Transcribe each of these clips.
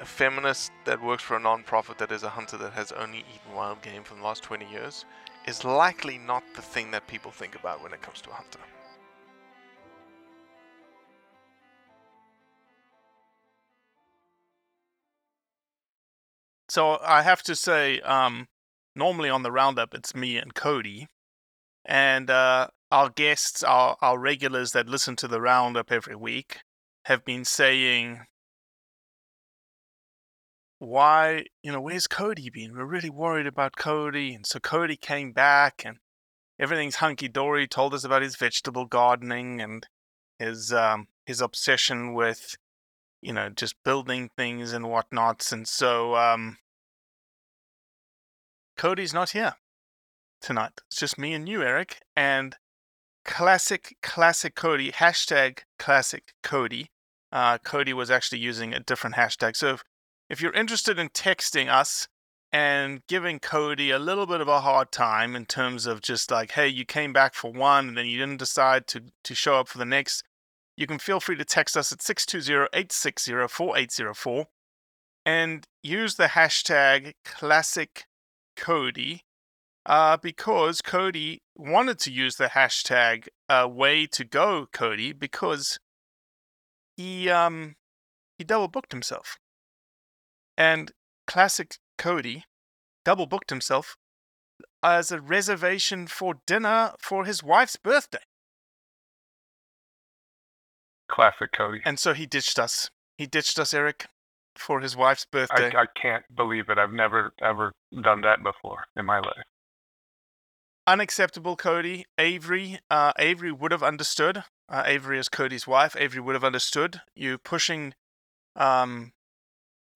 a feminist that works for a non-profit that is a hunter that has only eaten wild game for the last 20 years is likely not the thing that people think about when it comes to a hunter. So I have to say, um, normally on the roundup it's me and Cody, and uh, our guests, our our regulars that listen to the roundup every week, have been saying, "Why, you know, where's Cody been? We're really worried about Cody." And so Cody came back, and everything's hunky dory. Told us about his vegetable gardening and his um, his obsession with you know, just building things and whatnots. And so, um, Cody's not here tonight. It's just me and you, Erik. And classic, classic Cody, hashtag classic Cody. Uh, Cody was actually using a different hashtag. So if, if you're interested in texting us and giving Cody a little bit of a hard time in terms of just like, hey, you came back for one and then you didn't decide to, to show up for the next, you can feel free to text us at 620-860-4804 and use the hashtag classic Cody uh, because Cody wanted to use the hashtag uh, way to go Cody because he um he double booked himself. And classic Cody double booked himself as a reservation for dinner for his wife's birthday. Classic Cody. And so he ditched us. He ditched us, Erik, for his wife's birthday. I, I can't believe it. I've never ever done that before in my life. Unacceptable, Cody. Avery, uh, Avery would have understood. Uh, Avery is Cody's wife. Avery would have understood you pushing um,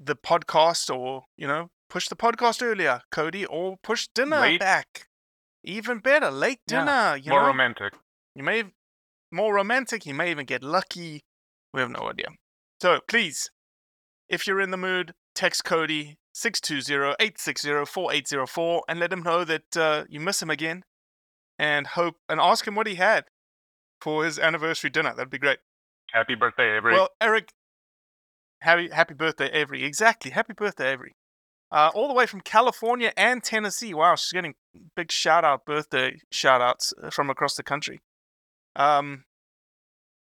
the podcast, or you know, push the podcast earlier, Cody, or push dinner Late? back. Even better, late Yeah, dinner. You More know, romantic. You may more romantic. You may even get lucky. We have no idea. So please, if you're in the mood, text Cody 620-860-4804 and let him know that uh, you miss him again, and hope and ask him what he had for his anniversary dinner. That'd be great. Happy birthday, Avery. Well, Erik, happy happy birthday, Avery. Exactly, happy birthday, Avery. uh, all the way from California and Tennessee. Wow, she's getting big shout out, birthday shout outs uh, from across the country. Um,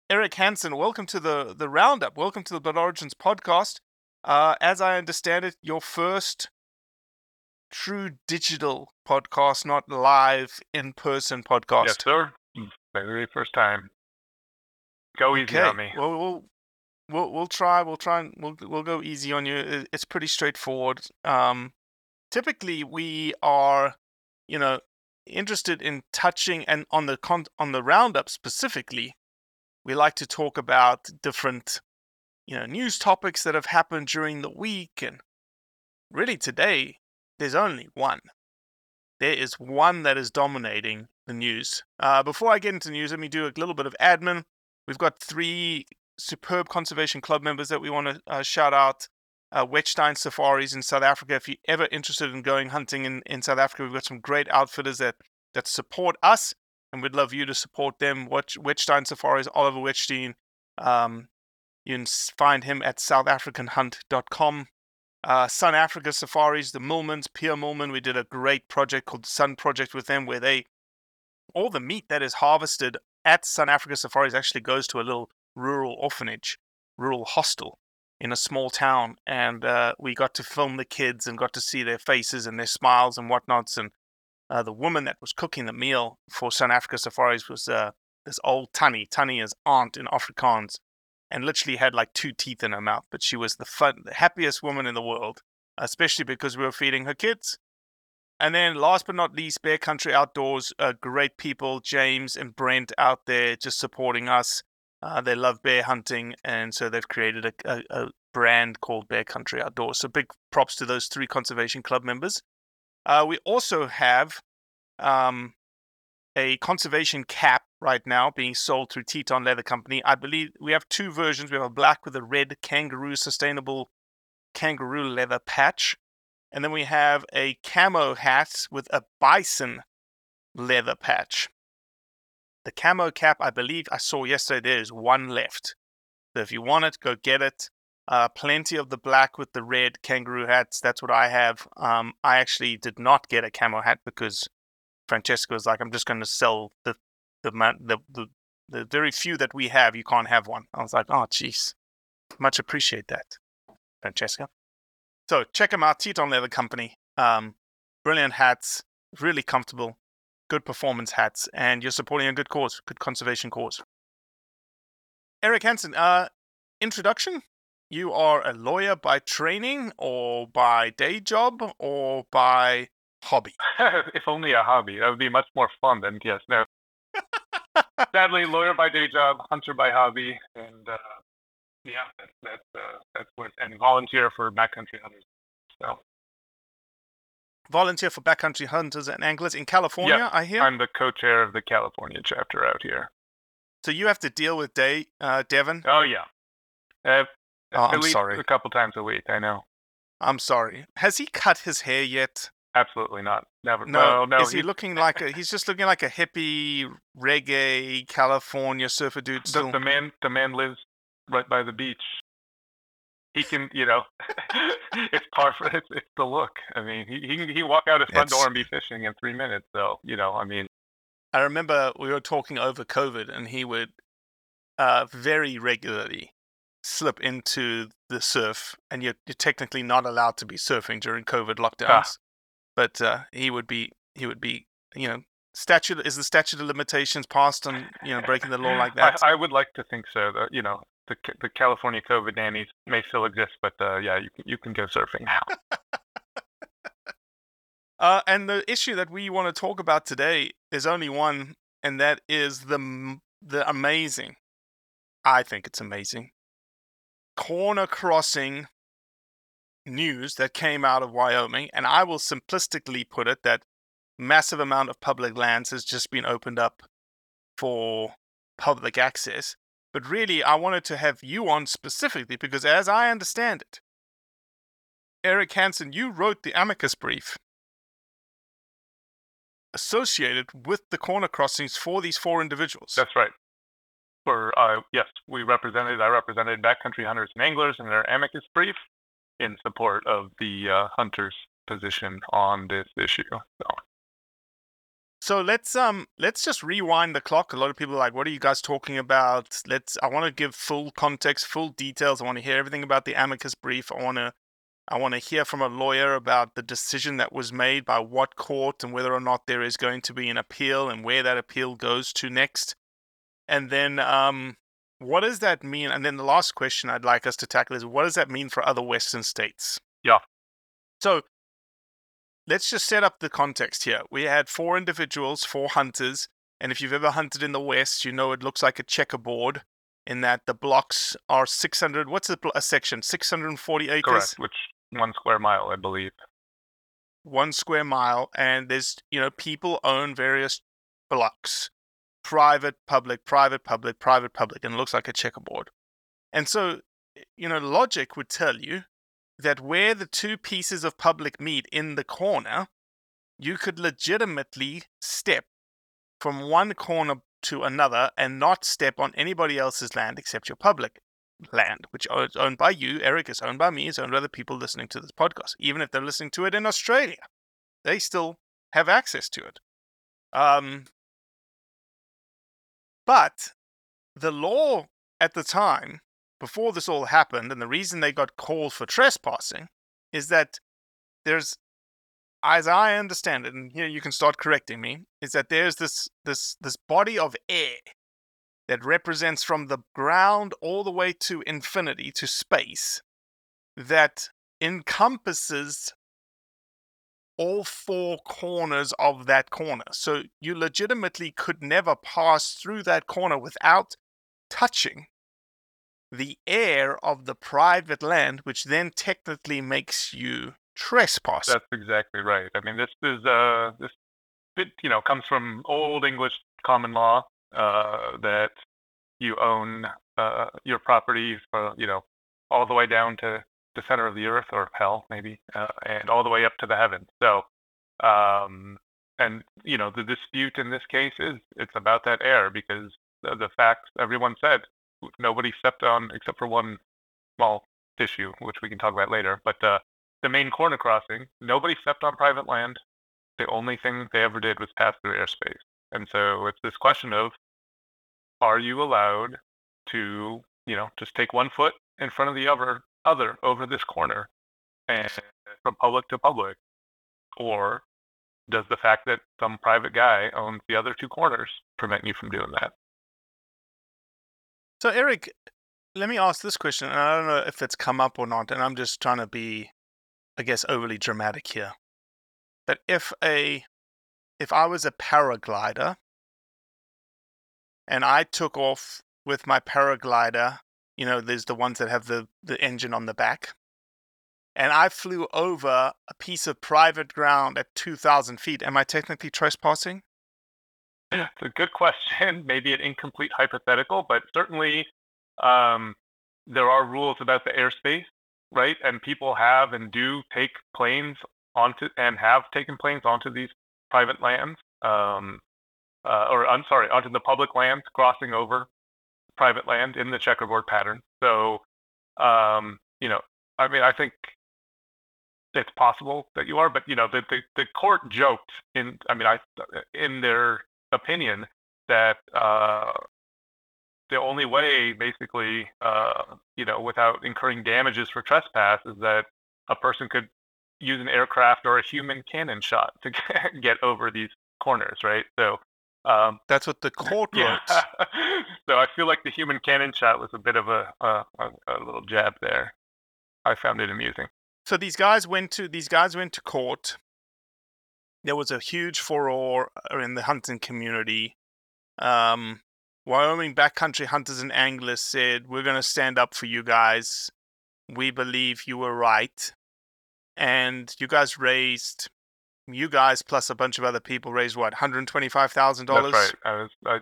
Erik Hansen, welcome to the, the roundup. Welcome to the Blood Origins podcast. Uh, as I understand it, your first true digital podcast, not live in person podcast. Yes, sir. Very first time. Go easy Okay. on me. Well, we'll we'll we'll try. We'll try and we'll we'll go easy on you. It's pretty straightforward. Um, typically, we are, you know, interested in touching and on the con on the roundup specifically. We like to talk about different, you know, news topics that have happened during the week, and really today there's only one. There is one that is dominating the news. Uh, before I get into news, let me do a little bit of admin. We've got three superb conservation club members that we want to uh, shout out. Uh, Wettstein Safaris in South Africa. If you're ever interested in going hunting in, in South Africa, we've got some great outfitters that, that support us, and we'd love you to support them. Wettstein Safaris, Oliver Wettstein. Um, you can find him at southafricanhunt.com. Uh, Sun Africa Safaris, the Millmans, Pierre Millman. We did a great project called the Sun Project with them, where they all the meat that is harvested at Sun Africa Safaris actually goes to a little rural orphanage, rural hostel in a small town, and uh, we got to film the kids and got to see their faces and their smiles and whatnots. And uh, the woman that was cooking the meal for Sun Africa Safaris was uh, this old Tannie. Tannie is aunt in Afrikaans, and literally had like two teeth in her mouth. But she was the fun, the happiest woman in the world, especially because we were feeding her kids. And then, last but not least, Bear Country Outdoors, uh, great people, James and Brent out there just supporting us. Uh, they love bear hunting, and so they've created a, a, a brand called Bear Country Outdoors. So, big props to those three conservation club members. Uh, we also have um, a conservation cap right now being sold through Teton Leather Company. I believe we have two versions. We have a black with a red kangaroo sustainable kangaroo leather patch. And then we have a camo hat with a bison leather patch. The camo cap, I believe I saw yesterday, there is one left. So if you want it, go get it. Uh, plenty of the black with the red kangaroo hats. That's what I have. Um, I actually did not get a camo hat because Francesca was like, I'm just going to sell the the, the the the very few that we have. You can't have one. I was like, oh, jeez. Much appreciate that, Francesca. So check them out, Teton Leather Company. Um, brilliant hats, really comfortable, good performance hats, and you're supporting a good cause, good conservation cause. Erik Hansen, uh, introduction. You are a lawyer by training, or by day job, or by hobby. if only a hobby. That would be much more fun than yes. No. Sadly, lawyer by day job, hunter by hobby, and uh, yeah, that's that's uh, that's what and volunteer for backcountry hunters. So Volunteer for backcountry hunters and anglers in California, I hear. I'm the co-chair of the California chapter out here. So you have to deal with Day, uh, Devon. Oh yeah, uh, Oh, I'm sorry. a couple times a week. I know. I'm sorry. Has he cut his hair yet? Absolutely not. Never. No. well, no. Is he looking like a? He's just looking like a hippie reggae California surfer dude. the, Still. the man the man lives right by the beach he can you know it's par for it's, it's the look i mean he he can he walk out his front door and be fishing in three minutes so you know i mean I remember we were talking over COVID, and he would uh, very regularly slip into the surf, and you're, you're technically not allowed to be surfing during COVID lockdowns. But uh, he would be, he would be, you know, statute is the statute of limitations passed on, you know, breaking the law like that. I, I would like to think so that you know the the california covid nannies may still exist but uh yeah you can you can go surfing now Uh, and the issue that we want to talk about today is only one, and that is the the amazing. I think it's amazing. Corner crossing news that came out of Wyoming, and I will simplistically put it that massive amount of public lands has just been opened up for public access. But really, I wanted to have you on specifically because, as I understand it, Erik Hansen, you wrote the amicus brief associated with the corner crossings for these four individuals. that's right for uh yes we represented i represented backcountry hunters and anglers in their amicus brief in support of the uh, hunters' position on this issue. So. So let's um let's just rewind the clock. A lot of people are like, "What are you guys talking about?" Let's. I want to give full context, full details. I want to hear everything about the amicus brief. I want to I want to hear from a lawyer about the decision that was made by what court and whether or not there is going to be an appeal and where that appeal goes to next. And then, um, what does that mean? And then the last question I'd like us to tackle is what does that mean for other Western states? Yeah. So let's just set up the context here. We had four individuals, four hunters. And if you've ever hunted in the West, you know it looks like a checkerboard in that the blocks are 600. What's a, a section? 640 acres? Correct, which one square mile, I believe. One square mile, and there's you know people own various blocks, private, public, private, public, private, public, and it looks like a checkerboard. And so, you know, logic would tell you that where the two pieces of public meet in the corner, you could legitimately step from one corner to another and not step on anybody else's land except your public land, which is owned by you. Erik is owned by me, is owned by the people listening to this podcast. Even if they're listening to it in Australia, they still have access to it. Um, but the law at the time, before this all happened, and the reason they got called for trespassing is that there's as I understand it, and here you can start correcting me, is that there's this this this body of air that represents from the ground all the way to infinity, to space, that encompasses all four corners of that corner. So you legitimately could never pass through that corner without touching the air of the private land, which then technically makes you trespass. That's exactly right. I mean, this is uh, this bit, you know, comes from Old English common law, uh, that you own uh, your property, for, you know, all the way down to the center of the earth or hell, maybe, uh, and all the way up to the heavens. So, um, and you know, the dispute in this case is it's about that air because the facts everyone said nobody stepped on except for one small issue, which we can talk about later. But uh, the main corner crossing, nobody stepped on private land. The only thing they ever did was pass through airspace. And so it's this question of are you allowed to, you know, just take one foot in front of the other other over this corner and from public to public? Or does the fact that some private guy owns the other two corners prevent you from doing that? So Erik, let me ask this question, and I don't know if it's come up or not, and I'm just trying to be, I guess, overly dramatic here. But if a if I was a paraglider and I took off with my paraglider. You know, there's the ones that have the, the engine on the back. And I flew over a piece of private ground at 2,000 feet. Am I technically trespassing? It's a good question. Maybe an incomplete hypothetical, but certainly um, there are rules about the airspace, right? And people have and do take planes onto and have taken planes onto these private lands. Um, uh, or I'm sorry, onto the public lands, crossing over private land in the checkerboard pattern. So, um, you know, I mean, I think it's possible that you are, but you know, the, the, the court joked in, I mean, I in their opinion that uh, the only way, basically, uh, you know, without incurring damages for trespass, is that a person could use an aircraft or a human cannon shot to get over these corners, right? So um, That's what the court yeah. wrote. so I feel like the human cannon shot was a bit of a, a, a, a little jab there. I found it amusing. So these guys went to these guys went to court. There was a huge furor in the hunting community. Um, Wyoming backcountry hunters and anglers said, "We're going to stand up for you guys. We believe you were right." And you guys raised you guys plus a bunch of other people raised what, hundred twenty-five thousand dollars? That's right. I was, I,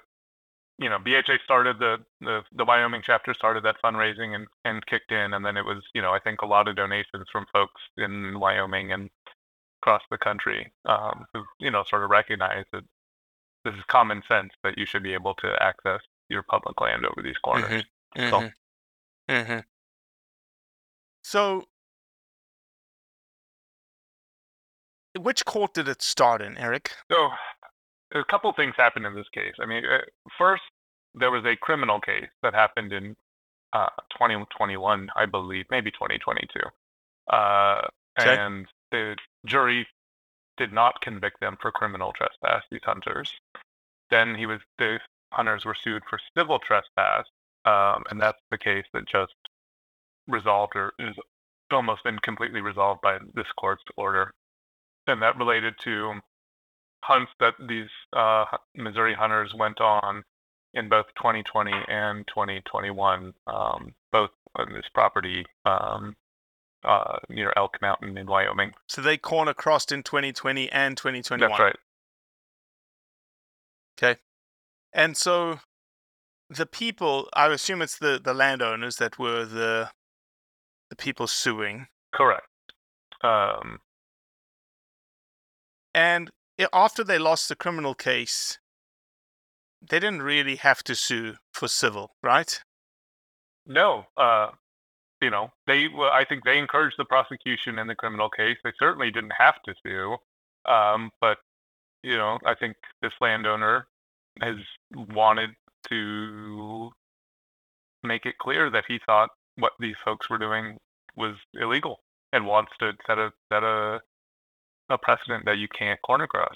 you know, BHA started the, the the Wyoming chapter started that fundraising and and kicked in, and then it was, you know, I think a lot of donations from folks in Wyoming and across the country um, who, you know, sort of recognize that this is common sense that you should be able to access your public land over these corners. Mm-hmm. So, Mm-hmm. Mm-hmm. So which court did it start in, Erik? So, a couple things happened in this case. I mean, uh, first, there was a criminal case that happened in uh, 2021, I believe, maybe 2022. Uh, Okay. And the jury did not convict them for criminal trespass, these hunters. Then he was the hunters were sued for civil trespass, um, and that's the case that just resolved or is almost been completely resolved by this court's order. And that related to hunts that these uh, Missouri hunters went on in both 2020 and 2021, um, both on this property um, uh, near Elk Mountain in Wyoming. So they corner crossed in 2020 and 2021. That's right. Okay. And so the people, I assume it's the, the landowners that were the the people suing. Correct. Um, And after they lost the criminal case, they didn't really have to sue for civil, right? no, uh, you know, they. I think they encouraged the prosecution in the criminal case. They certainly didn't have to sue, um, but you know, I think this landowner has wanted to make it clear that he thought what these folks were doing was illegal and wants to set a set a a precedent that you can't corner cross.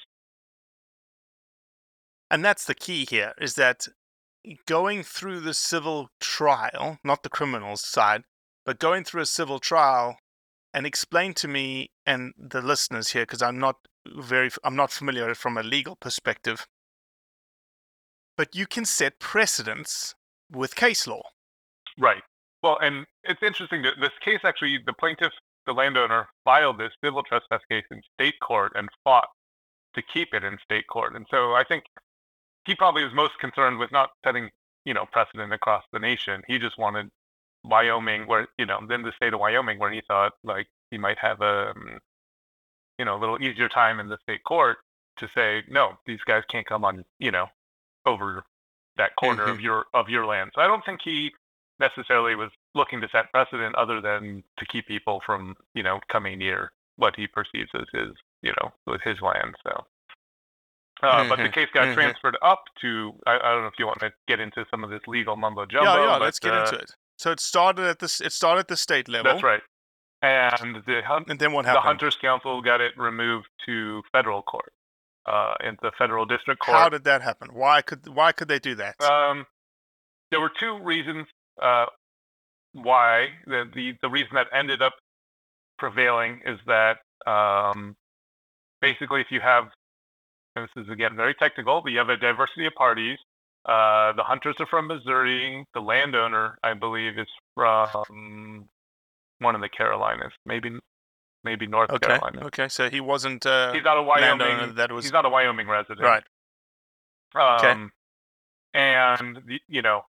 And that's the key here is that going through the civil trial, not the criminal side, but going through a civil trial and explain to me and the listeners here because I'm not very I'm not familiar from a legal perspective. But you can set precedents with case law. Right. Well, and it's interesting that this case actually, the plaintiff, the landowner, filed this civil trespass case in state court and fought to keep it in state court. And so I think he probably was most concerned with not setting, you know, precedent across the nation. He just wanted Wyoming, where you know, then the state of Wyoming, where he thought like he might have a, um, you know, a little easier time in the state court to say no, these guys can't come on, you know, over that corner of your of your land. So I don't think he necessarily was looking to set precedent other than to keep people from, you know, coming near what he perceives as his, you know, with his land. So, uh, but the Mhm, case got mhm. transferred up to. I, I don't know if you want to get into some of this legal mumbo jumbo. yeah, yeah, but, let's get uh, into it. So it started at this it started at the state level. That's right. And the hunt, And then what happened? the? Hunters Counsel got it removed to federal court, uh, in the federal district court. How did that happen? Why could why could they do that? Um, there were two reasons uh, why. The, the the reason that ended up prevailing is that um, basically, if you have, and this is again very technical, but you have a diversity of parties. Uh, the hunters are from Missouri. The landowner, I believe, is from one of the Carolinas, maybe maybe North okay. Carolina. Okay. So he wasn't uh, He's not a Wyoming. that was He's not a Wyoming resident. right. Um, And the, you know,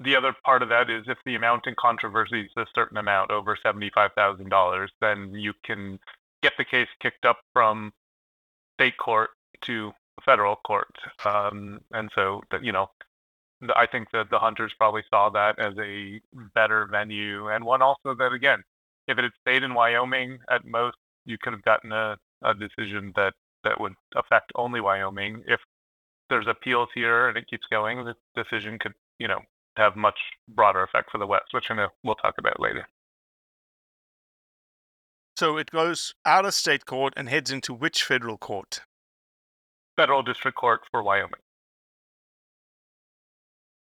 the other part of that is if the amount in controversy is a certain amount over seventy-five thousand dollars, then you can get the case kicked up from state court to federal court. Um, and so you know, I think that the hunters probably saw that as a better venue, and one also that again, if it had stayed in Wyoming, at most you could have gotten a, a decision that that would affect only Wyoming. If there's appeals here and it keeps going, the decision could, you know, have much broader effect for the West, which I know we'll talk about later. So it goes out of state court and heads into which federal court? Federal District Court for Wyoming.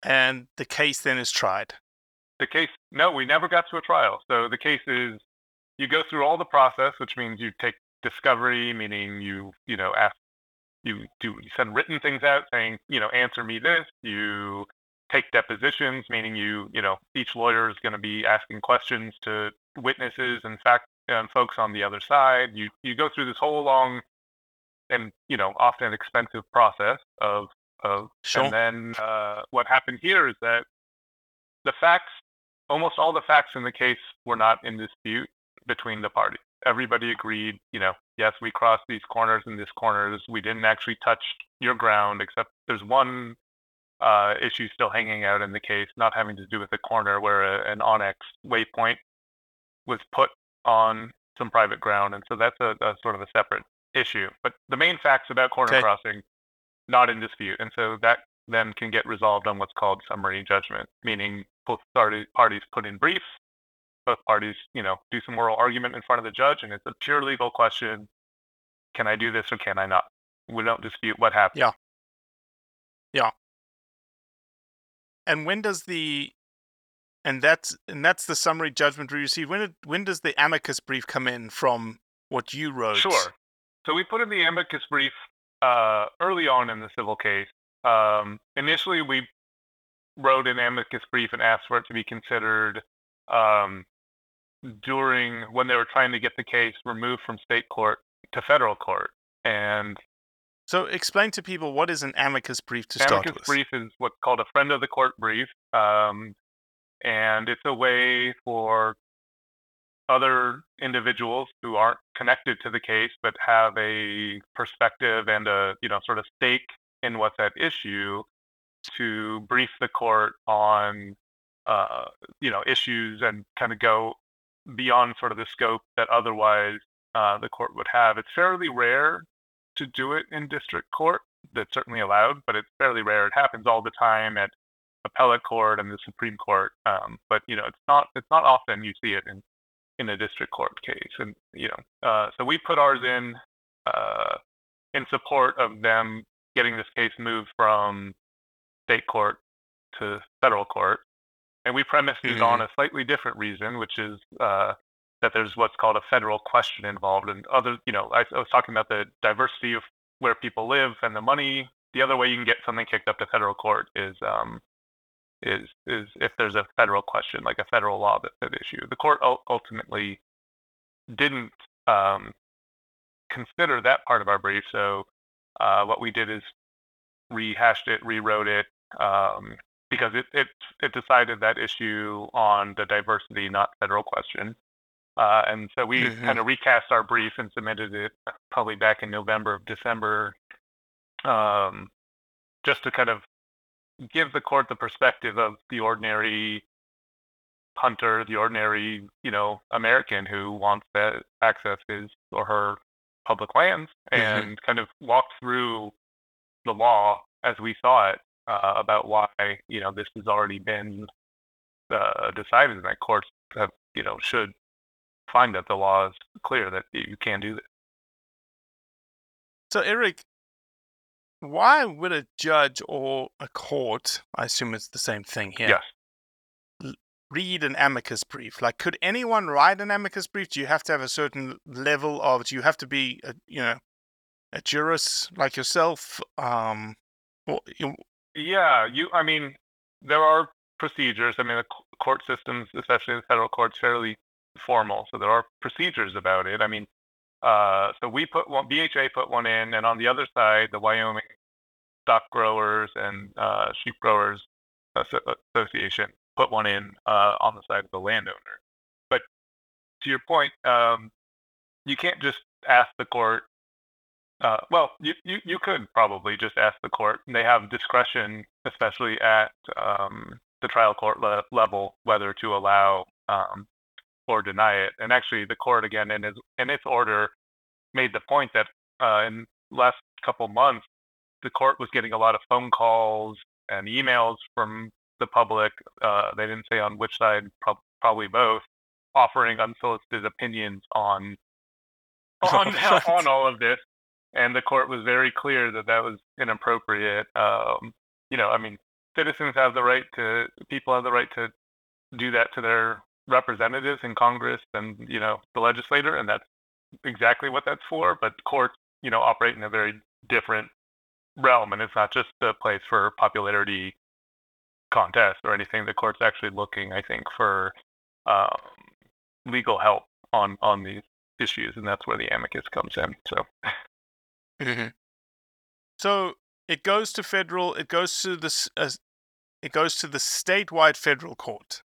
And the case then is tried. The case, no, we never got to a trial. So the case is, you go through all the process, which means you take discovery, meaning you, you know, ask, you do you send written things out saying, you know, answer me this. You take depositions, meaning you, you know, each lawyer is going to be asking questions to witnesses and fact and folks on the other side. You you go through this whole long and you know often an expensive process of of Sure. and then uh, what happened here is that the facts, almost all the facts in the case were not in dispute between the parties. Everybody agreed, you know, yes, we crossed these corners and these corners. We didn't actually touch your ground, except there's one uh, issue still hanging out in the case, not having to do with the corner where a, an onX waypoint was put on some private ground, and so that's a, a sort of a separate issue. But the main facts about corner Okay. crossing, not in dispute, and so that then can get resolved on what's called summary judgment, meaning both party- parties put in briefs, both parties, you know, do some oral argument in front of the judge, and it's a pure legal question: Can I do this or can I not? We don't dispute what happened. Yeah. Yeah. And when does the and that's and that's the summary judgment we received. When it, when does the amicus brief come in from what you wrote? Sure. So we put in the amicus brief uh, early on in the civil case. Um, initially, we wrote an amicus brief and asked for it to be considered um, during when they were trying to get the case removed from state court to federal court. And So explain to people what is an amicus brief to start with. amicus brief is what's called a friend of the court brief, um, and it's a way for other individuals who aren't connected to the case but have a perspective and a you know sort of stake in what's at issue to brief the court on uh, you know issues and kind of go beyond sort of the scope that otherwise uh, the court would have. It's fairly rare to do it in district court that's certainly allowed, but it's fairly rare. It happens all the time at appellate court and the Supreme Court, um, but you know it's not it's not often you see it in in a district court case. And you know, uh, so we put ours in uh, in support of them getting this case moved from state court to federal court, and we premised it on a slightly different reason, which is uh, that there's what's called a federal question involved, and other you know I, I was talking about the diversity of where people live and the money. The other way you can get something kicked up to federal court is um, is is if there's a federal question, like a federal law that's at issue. The court ultimately didn't um, consider that part of our brief, so uh, what we did is rehashed it, rewrote it, um, because it, it it decided that issue on the diversity, not federal question. Uh, and so we Mhm. kind of recast our brief and submitted it probably back in November of December, um, just to kind of give the court the perspective of the ordinary hunter, the ordinary, you know, American who wants to access his or her public lands and kind of walk through the law as we saw it uh, about why, you know, this has already been uh, decided and that courts have, you know, should find that the law is clear that you can do this. So Erik, why would a judge or a court, I assume it's the same thing here, Yes. read an amicus brief? Like, could anyone write an amicus brief? Do you have to have a certain level of? Do you have to be, a, you know, a jurist like yourself? Um, or, you, Yeah, you. I mean, there are procedures. I mean, the court systems, especially the federal courts, fairly formal, so there are procedures about it. I mean, uh, so we put one. BHA put one in, and on the other side, the Wyoming Stock Growers and uh, Sheep Growers Association put one in uh, on the side of the landowner. But to your point, um, you can't just ask the court. Uh, well, you, you, you could probably just ask the court. And they have discretion, especially at um, the trial court le- level, whether to allow um, or deny it. And actually, the court again in its in its order made the point that uh, in last couple months, the court was getting a lot of phone calls and emails from the public. Uh, they didn't say on which side, prob- probably both, offering unsolicited opinions on on on all of this. And the court was very clear that that was inappropriate. Um, you know, I mean, citizens have the right to, people have the right to do that to their representatives in Congress and you know the legislator, and that's exactly what that's for. But courts, you know, operate in a very different realm, and it's not just a place for popularity contest or anything. The court's actually looking, I think, for um, legal help on on these issues, and that's where the amicus comes in. So so it goes to federal. It goes to this. Uh, it goes to the statewide federal court,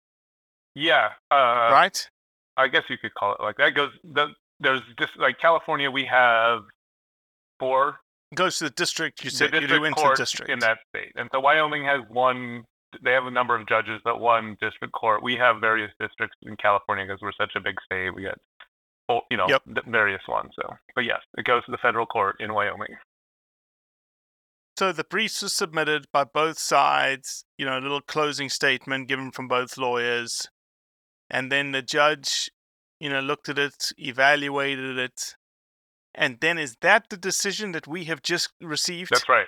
yeah, uh, right? I guess you could call it like that. Goes the, there's just like California, we have four goes to the district. You the said you district do into court district. in that state, and so Wyoming has one. They have a number of judges, but one district court. We have various districts in California because we're such a big state. We got you know, Yep. various ones. So, but yes, it goes to the federal court in Wyoming. So the briefs were submitted by both sides, you know, a little closing statement given from both lawyers. And then the judge, you know, looked at it, evaluated it. And then is that the decision that we have just received? That's right.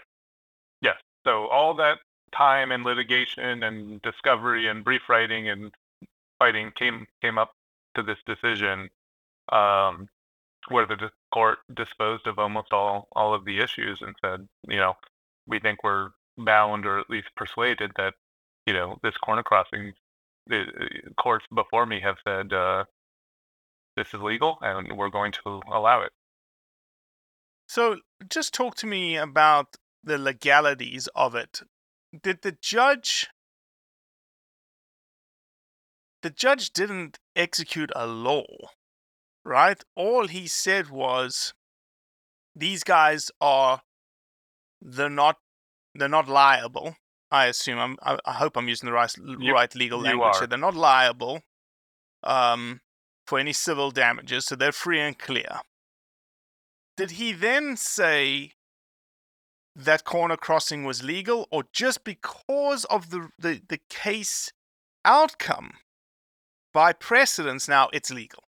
Yes. So all that time and litigation and discovery and brief writing and fighting came came up to this decision, um, where the court disposed of almost all all of the issues and said, you know, we think we're bound or at least persuaded that, you know, this corner crossing, courts before me have said uh, this is legal and we're going to allow it. So just talk to me about the legalities of it. Did the judge the judge didn't execute a law, right? All he said was these guys are they're not they're not liable. I assume I'm I, I hope I'm using the right You- right legal language. here. They're not liable um for any civil damages, so they're free and clear. Did he then say that corner crossing was legal, or just because of the, the, the case outcome by precedence now it's legal?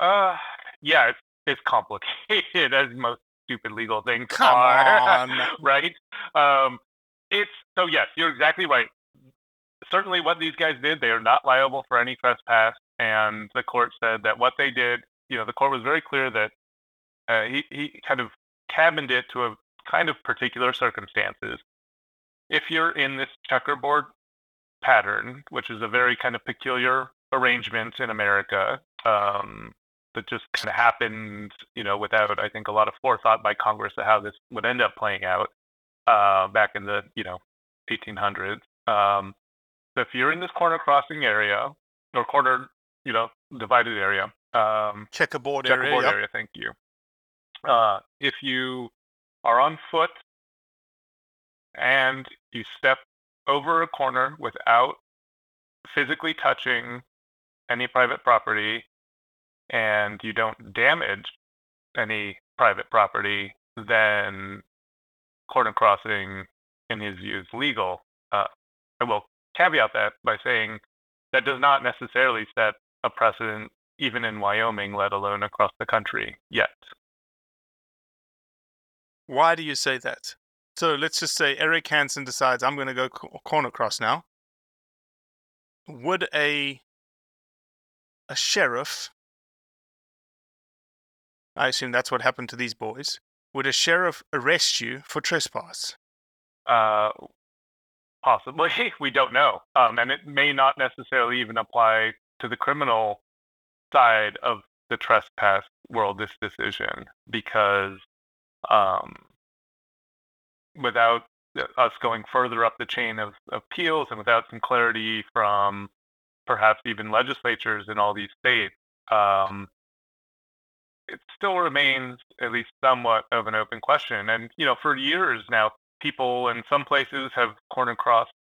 Uh, yeah, it's it's complicated as most stupid legal things Come are, on. right? Um, it's so yes, you're exactly right. Certainly, what these guys did, they are not liable for any trespass, and the court said that what they did, you know, the court was very clear that uh, he he kind of cabined it to a kind of particular circumstances. If you're in this checkerboard pattern, which is a very kind of peculiar arrangement in America, um, that just kind of happened, you know, without I think a lot of forethought by Congress of how this would end up playing out uh, back in the you know 1800s. Um, so if you're in this corner crossing area or corner, you know, divided area, um, Checkerboard, checkerboard area. area. Thank you. Uh, if you are on foot and you step over a corner without physically touching any private property and you don't damage any private property, then corner crossing, in his view, is legal. Uh, I will caveat that by saying that does not necessarily set a precedent even in Wyoming, let alone across the country yet. Why do you say that? So let's just say Erik Hansen decides I'm going to go corner cross now. Would a a sheriff I assume that's what happened to these boys. Would a sheriff arrest you for trespass? Uh, possibly, we don't know, um, and it may not necessarily even apply to the criminal side of the trespass world. This decision, because um, without us going further up the chain of appeals and without some clarity from perhaps even legislatures in all these states, um, it still remains at least somewhat of an open question. And you know, for years now, people in some places have corner crossed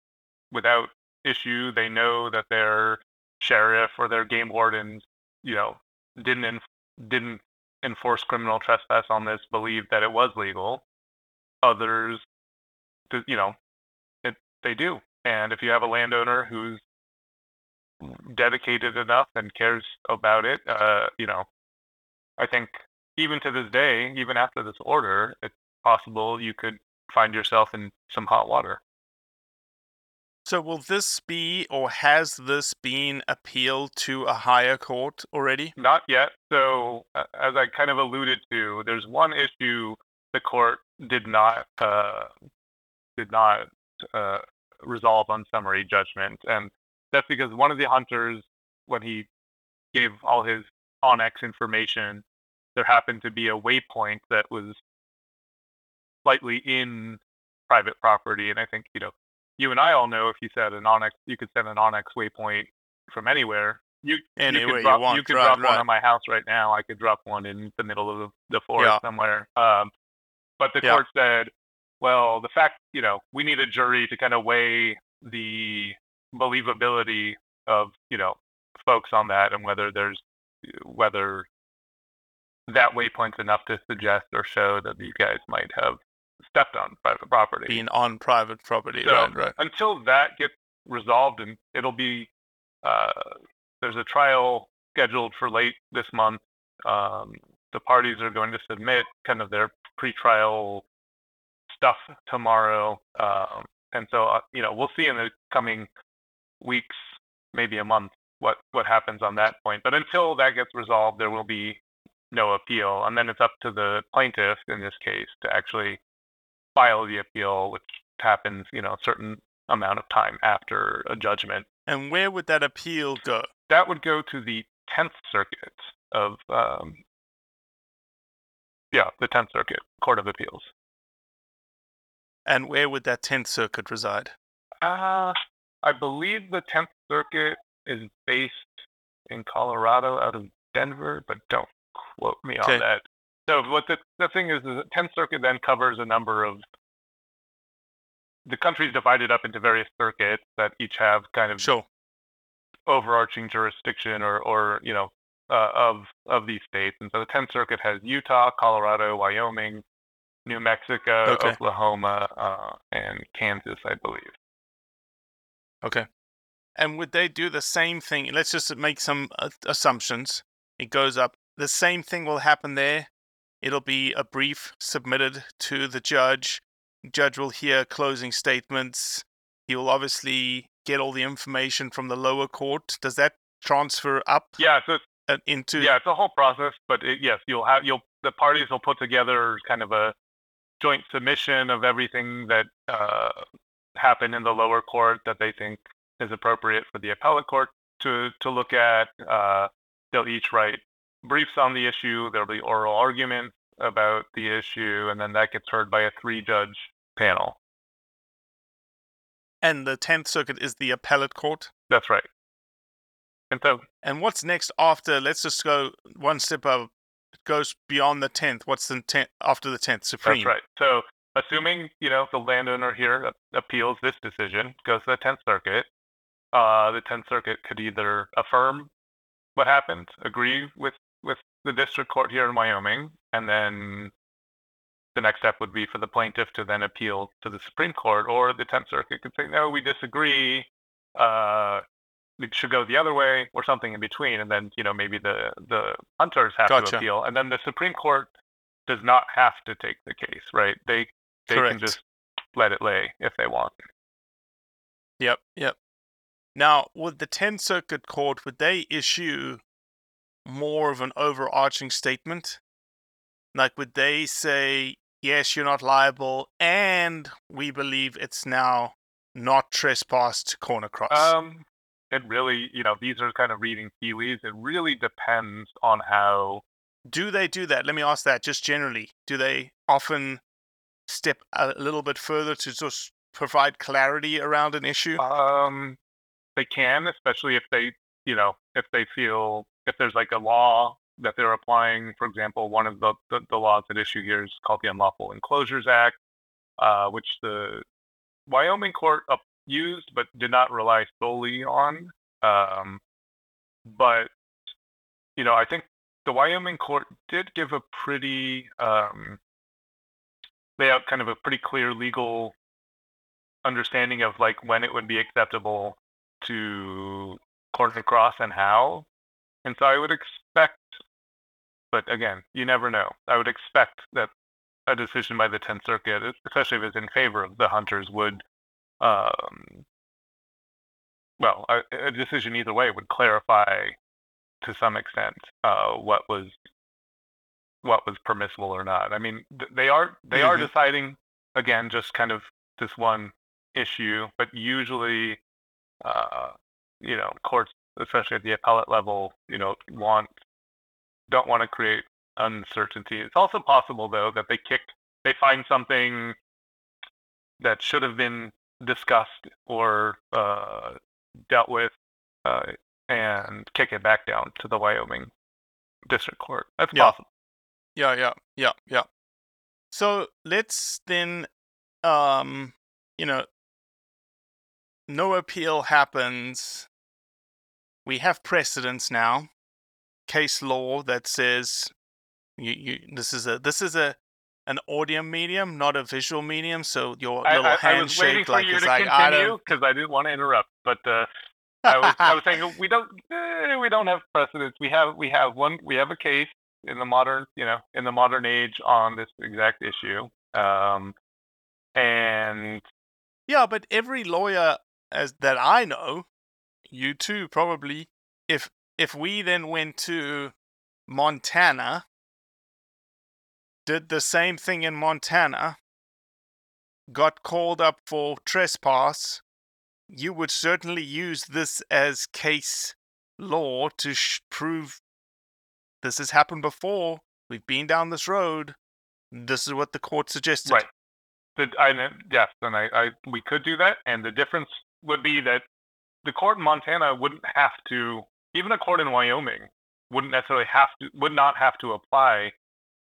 without issue. They know that their sheriff or their game wardens, you know, didn't didn't enforce criminal trespass on this, believed that it was legal. Others, you know, it, they do. And if you have a landowner who's dedicated enough and cares about it, uh, you know, I think even to this day, even after this order, it's possible you could find yourself in some hot water. So will this be or has this been appealed to a higher court already? Not yet. So, uh, as I kind of alluded to, there's one issue the court did not uh, did not uh, resolve on summary judgment, and that's because one of the hunters, when he gave all his onX information, there happened to be a waypoint that was slightly in private property, and I think you know you and I all know if you set an onX, you could set an onX waypoint from anywhere. You Anywhere you you could drop, want, could right, drop one right. on my house right now. I could drop one in the middle of the, the forest Yeah. somewhere. Um, but the Yeah. court said, well, the fact you know we need a jury to kind of weigh the believability of you know folks on that and whether there's whether that waypoint's enough to suggest or show that these guys might have stepped on private property. Being on private property, So, right? Right. until that gets resolved, and it'll be uh, there's a trial scheduled for late this month. Um, the parties are going to submit kind of their pretrial stuff tomorrow, um, and so uh, you know we'll see in the coming weeks, maybe a month, what what happens on that point. But until that gets resolved, there will be no appeal, and then it's up to the plaintiff in this case to actually file the appeal, which happens, you know, a certain amount of time after a judgment. And where would that appeal go? That would go to the Tenth Circuit of, um, yeah, the Tenth Circuit Court of Appeals. And where would that 10th Circuit reside? Uh, I believe the Tenth Circuit is based in Colorado, out of Denver, but don't quote me Okay. on that. So what the the thing is, is the Tenth Circuit then covers a number of the country's divided up into various circuits that each have kind of Sure. overarching jurisdiction or, or you know uh, of of these states. And so the Tenth Circuit has Utah, Colorado, Wyoming, New Mexico, Okay. Oklahoma, uh, and Kansas, I believe. Okay. And would they do the same thing? Let's just make some assumptions. It goes up. The same thing will happen there. It'll be a brief submitted to the judge. Judge will hear closing statements. He will obviously get all the information from the lower court. Does that transfer up Yeah, so uh, into? yeah, it's a whole process, but it, yes, you'll have you'll the parties will put together kind of a joint submission of everything that uh, happened in the lower court that they think is appropriate for the appellate court to to look at. Uh, they'll each write briefs on the issue. There'll be oral arguments about the issue, and then that gets heard by a three-judge panel. And the 10th Circuit is the appellate court. That's right. And so And what's next after? Let's just go one step up. It goes beyond the 10th. What's the 10th after the 10th? Supreme. That's right. So, assuming you know the landowner here appeals this decision, goes to the Tenth Circuit. Uh, the Tenth Circuit could either affirm what happened, agree with with the district court here in Wyoming, and then the next step would be for the plaintiff to then appeal to the Supreme Court, or the Tenth Circuit could say, no, we disagree. Uh, it should go the other way, or something in between, and then you know maybe the the hunters have Gotcha. to appeal, and then the Supreme Court does not have to take the case, right? They they Correct. can just let it lay if they want. Yep, yep. Now, would the 10th Circuit Court, would they issue more of an overarching statement? Like, would they say, yes, you're not liable, and we believe it's now not trespassed corner cross? Um, it really, you know, these are kind of reading tea leaves. It really depends on how. do they do that? Let me ask that just generally. Do they often step a little bit further to just provide clarity around an issue? Um, they can, especially if they, you know, if they feel if there's like a law that they're applying. For example, one of the the, the laws at issue here is called the Unlawful Enclosures Act, uh, which the Wyoming court up, used but did not rely solely on. Um, but you know, I think the Wyoming court did give a pretty um, lay out kind of a pretty clear legal understanding of like when it would be acceptable to corner cross and how. And so I would expect, but again, you never know. I would expect that a decision by the 10th Circuit, especially if it's in favor of the hunters, would, um, well, a, a decision either way would clarify to some extent uh, what was what was permissible or not. I mean, th- they are they are Mhm. deciding again just kind of this one issue, but usually, uh, you know, courts, especially at the appellate level, you know, want don't want to create uncertainty. It's also possible though that they kick they find something that should have been discussed or uh, dealt with uh, and kick it back down to the Wyoming district court. That's Yeah. possible. Yeah, yeah, yeah, yeah. So let's then, um, you know, no appeal happens. We have precedents now, case law that says You, you, this is a this is a an audio medium, not a visual medium. So your I, little I, I was waiting handshake, for like, you is to like, I continue because I didn't want to interrupt. But uh, I was I was saying we don't eh, we don't have precedents. We have we have one we have a case in the modern you know in the modern age on this exact issue. Um, and Yeah, but every lawyer as that I know, you too probably, if if we then went to Montana, did the same thing in Montana, got called up for trespass, you would certainly use this as case law to sh- prove this has happened before. We've been down this road. This is what the court suggested. Right. The, I yes, and I, I we could do that, and the difference would be that the court in Montana wouldn't have to, even a court in Wyoming wouldn't necessarily have to, would not have to apply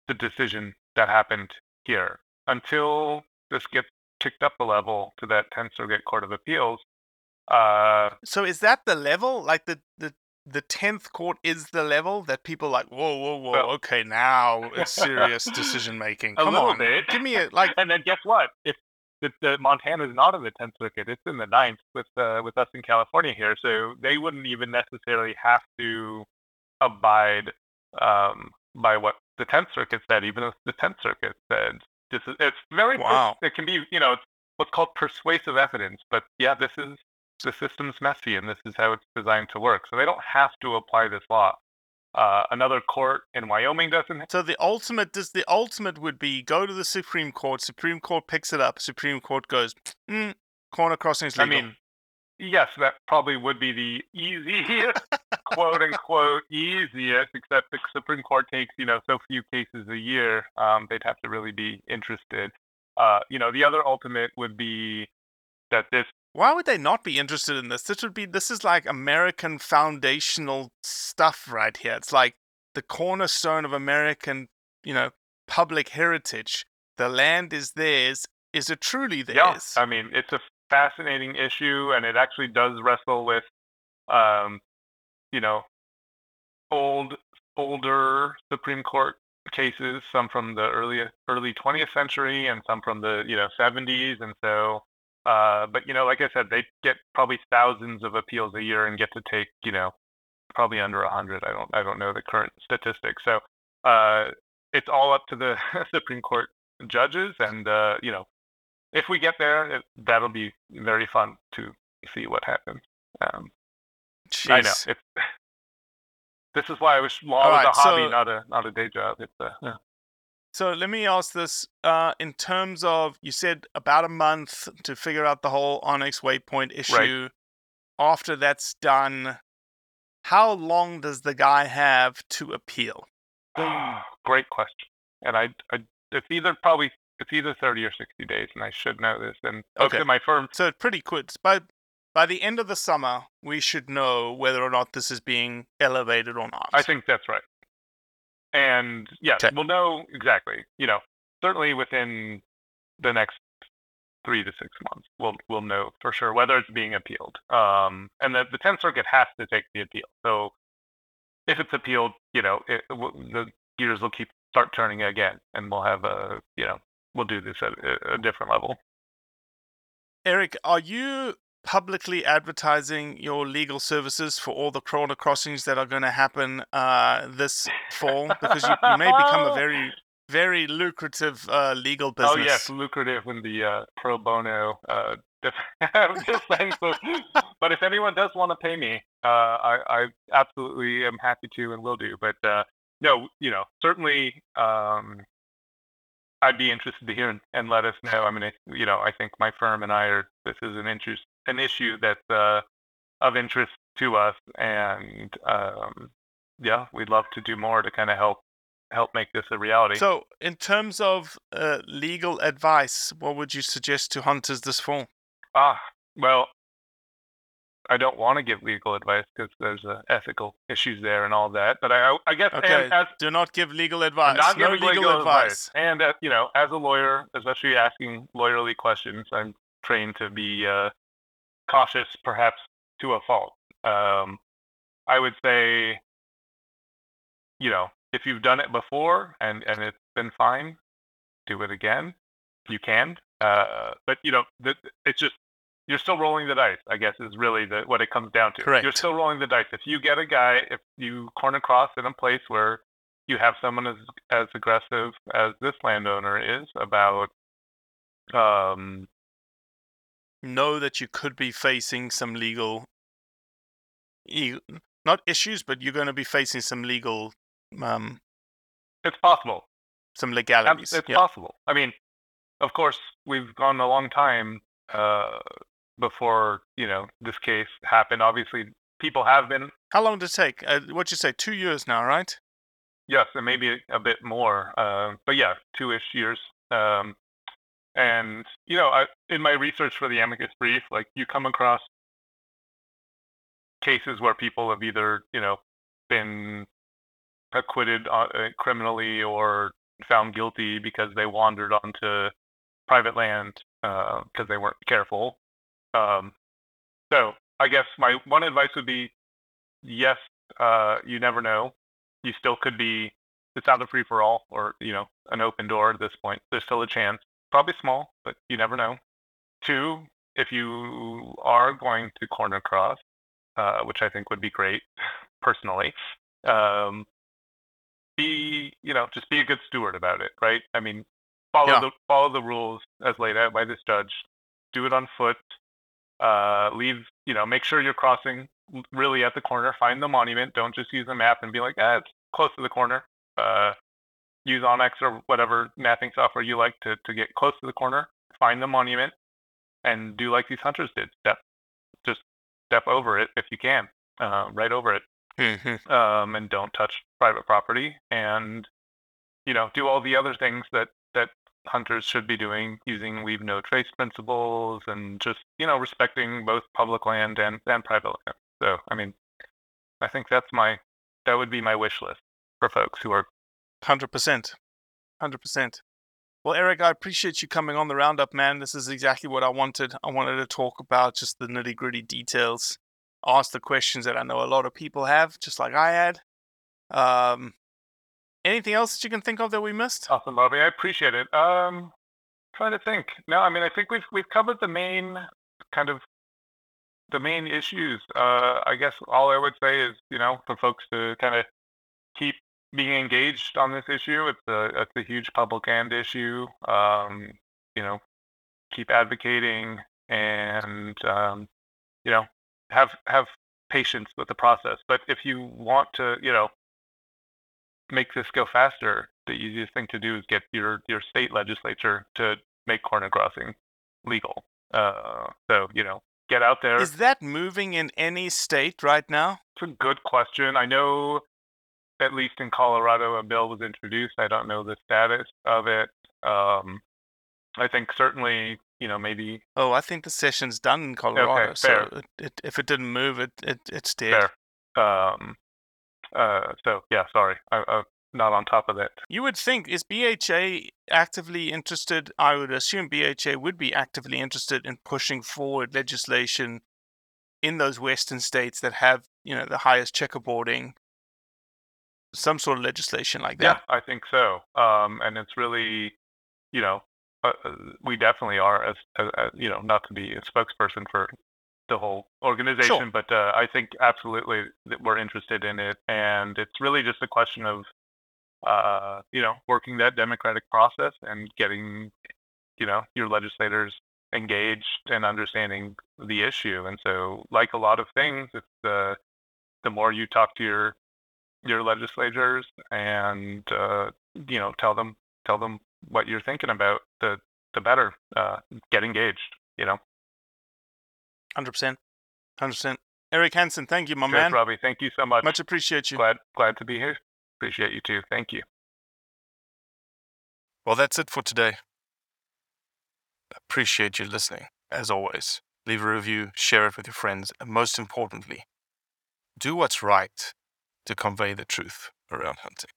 the decision that happened here until this gets kicked up a level to that 10th Circuit Court of Appeals. Uh, So is that the level? Like the the the tenth court is the level that people like? Whoa, whoa, whoa! Well- okay, now it's serious decision making. Come on, bit. give me a like. and then guess what? If the, the Montana is not in the 10th Circuit, it's in the 9th with uh, with us in California here, so they wouldn't even necessarily have to abide um, by what the 10th Circuit said, even if the 10th Circuit said. This is, it's very pers- Wow. it can be you know it's what's called persuasive evidence, but yeah, this is the system's messy and this is how it's designed to work. So they don't have to apply this law. Uh, another court in Wyoming doesn't So the ultimate, does the ultimate would be go to the Supreme Court. Supreme Court picks it up. Supreme Court goes, mm, corner crossing is I mean, yes, that probably would be the easiest, quote unquote, easiest, except the Supreme Court takes, you know, so few cases a year. Um, they'd have to really be interested. Uh, you know, the other ultimate would be that this, Why would they not be interested in this? This would be this is like American foundational stuff right here. It's like the cornerstone of American, you know, public heritage. The land is theirs. Is it truly theirs? yeah? I mean, it's a fascinating issue, and it actually does wrestle with, um, you know, old, older Supreme Court cases, some from the early early 20th century, and some from the you know 70s, and so. Uh, but you know, like I said, they get probably thousands of appeals a year and get to take you know probably under a hundred. I don't I don't know the current statistics. So uh, it's all up to the Supreme Court judges, and uh, you know if we get there, it, that'll be very fun to see what happens. Um, I know it's. This is why I wish law All was right, a hobby, so- not a not a day job. It's uh, yeah. So let me ask this: uh, in terms of, you said about a month to figure out the whole onX Waypoint issue. Right. After that's done, how long does the guy have to appeal? Great question. And I, I, it's either probably it's either thirty or sixty days, and I should know this. And Okay. okay, my firm. So pretty quick. By by the end of the summer, we should know whether or not this is being elevated or not. I think that's right. And yes, Okay. we'll know exactly. You know, certainly within the next three to six months, we'll we'll know for sure whether it's being appealed. Um, and the the Tenth Circuit has to take the appeal. So if it's appealed, you know, it, w- the gears will keep start turning again, and we'll have a you know we'll do this at a, a different level. Erik, are you publicly advertising your legal services for all the corner crossings that are going to happen uh, this fall? Because you, you may become a very, very lucrative uh, legal business. Oh yes, lucrative in the uh, pro bono uh, but if anyone does want to pay me, uh, I, I absolutely am happy to and will do. But uh, no, you know, certainly, um, I'd be interested to hear and, and let us know. I mean, it, you know, I think my firm and I are. This is an interest, an issue that's uh, of interest to us, and um, yeah, we'd love to do more to kind of help help make this a reality. So, in terms of uh, legal advice, what would you suggest to hunters this fall? Ah, well, I don't want to give legal advice because there's uh, ethical issues there and all that. But I, I guess, Okay, and as do not give legal advice. not no giving legal, advice. and uh, you know, as a lawyer, especially asking lawyerly questions, I'm trained to be uh, cautious, perhaps to a fault. Um, I would say, you know, if you've done it before and and it's been fine, do it again. You can, uh, but you know, the, it's just you're still rolling the dice. I guess is really the, what it comes down to. Correct. You're still rolling the dice. If you get a guy, if you corner cross in a place where you have someone as as aggressive as this landowner is about um know that you could be facing some legal, not issues, but you're going to be facing some legal, um, it's possible some legalities. It's yeah. possible. I mean, of course, we've gone a long time uh, before you know this case happened. Obviously, people have been How long did it take? Uh, what'd you say? Two years now, right? yes, and maybe a, a bit more, uh, but yeah, two-ish years. Um, and you know, I, in my research for the amicus brief, like you come across cases where people have either you know been acquitted uh, uh, criminally or found guilty because they wandered onto private land because they weren't careful. Um, so I guess my one advice would be, yes, uh, you never know. You still could be. It's not a free for all, or you know, an open door at this point. There's still a chance. Probably small, but you never know. Two, if you are going to corner cross, uh, which I think would be great, personally, um, be you know just be a good steward about it, right? I mean, follow Yeah. the follow the rules as laid out by this judge. Do it on foot. Uh, leave you know make sure you're crossing really at the corner. Find the monument. Don't just use a map and be like, ah, it's close to the corner. Uh, use onX or whatever mapping software you like to to get close to the corner. Find the monument and do like these hunters did. Step just step over it if you can. Uh, right over it Mm-hmm. um, and don't touch private property and you know do all the other things that that hunters should be doing using leave no trace principles and just you know respecting both public land and and private land so i mean i think that's my that would be my wish list for folks who are Hundred percent, hundred percent. Well, Erik, I appreciate you coming on the roundup, man. This is exactly what I wanted. I wanted to talk about just the nitty gritty details, ask the questions that I know a lot of people have, just like I had. Um, anything else that you can think of that we missed? awesome bobby i appreciate it um trying to think no i mean i think we've we've covered the main kind of the main issues uh i guess all i would say is you know for folks to kind of keep being engaged on this issue it's a it's a huge public land issue um you know keep advocating and um you know have have patience with the process but if you want to you know make this go faster, the easiest thing to do is get your your state legislature to make corner crossing legal. Uh, so you know, get out there. Is that moving in any state right now? It's a good question. I know, at least in Colorado, a bill was introduced. I don't know the status of it. Um, I think certainly, you know, maybe Oh, I think the session's done in Colorado. so fair. it, it, if it didn't move, it, it it's dead. fair. Um, uh, so yeah, sorry, I, I'm not on top of that. You would think is BHA actively interested? I would assume BHA would be actively interested in pushing forward legislation in those western states that have, you know, the highest checkerboarding. Some sort of legislation like that. Yeah. I think so. Um, and it's really, you know, uh, uh, we definitely are as, as, as you know, not to be a spokesperson for the whole organization, but uh, I think absolutely that we're interested in it, and it's really just a question of, uh, you know, working that democratic process and getting, you know, your legislators engaged and understanding the issue. And so, like a lot of things, it's the the more you talk to your your legislators and uh, you know tell them tell them what you're thinking about the the better uh, get engaged you know Hundred percent. Hundred percent. Erik Hansen, thank you, my Cheers, man. robbie thank you so much Much appreciate you. glad glad to be here appreciate you too thank you Well, that's it for today. Appreciate you listening, as always. Leave a review, share it with your friends, and most importantly, do what's right to convey the truth around hunting.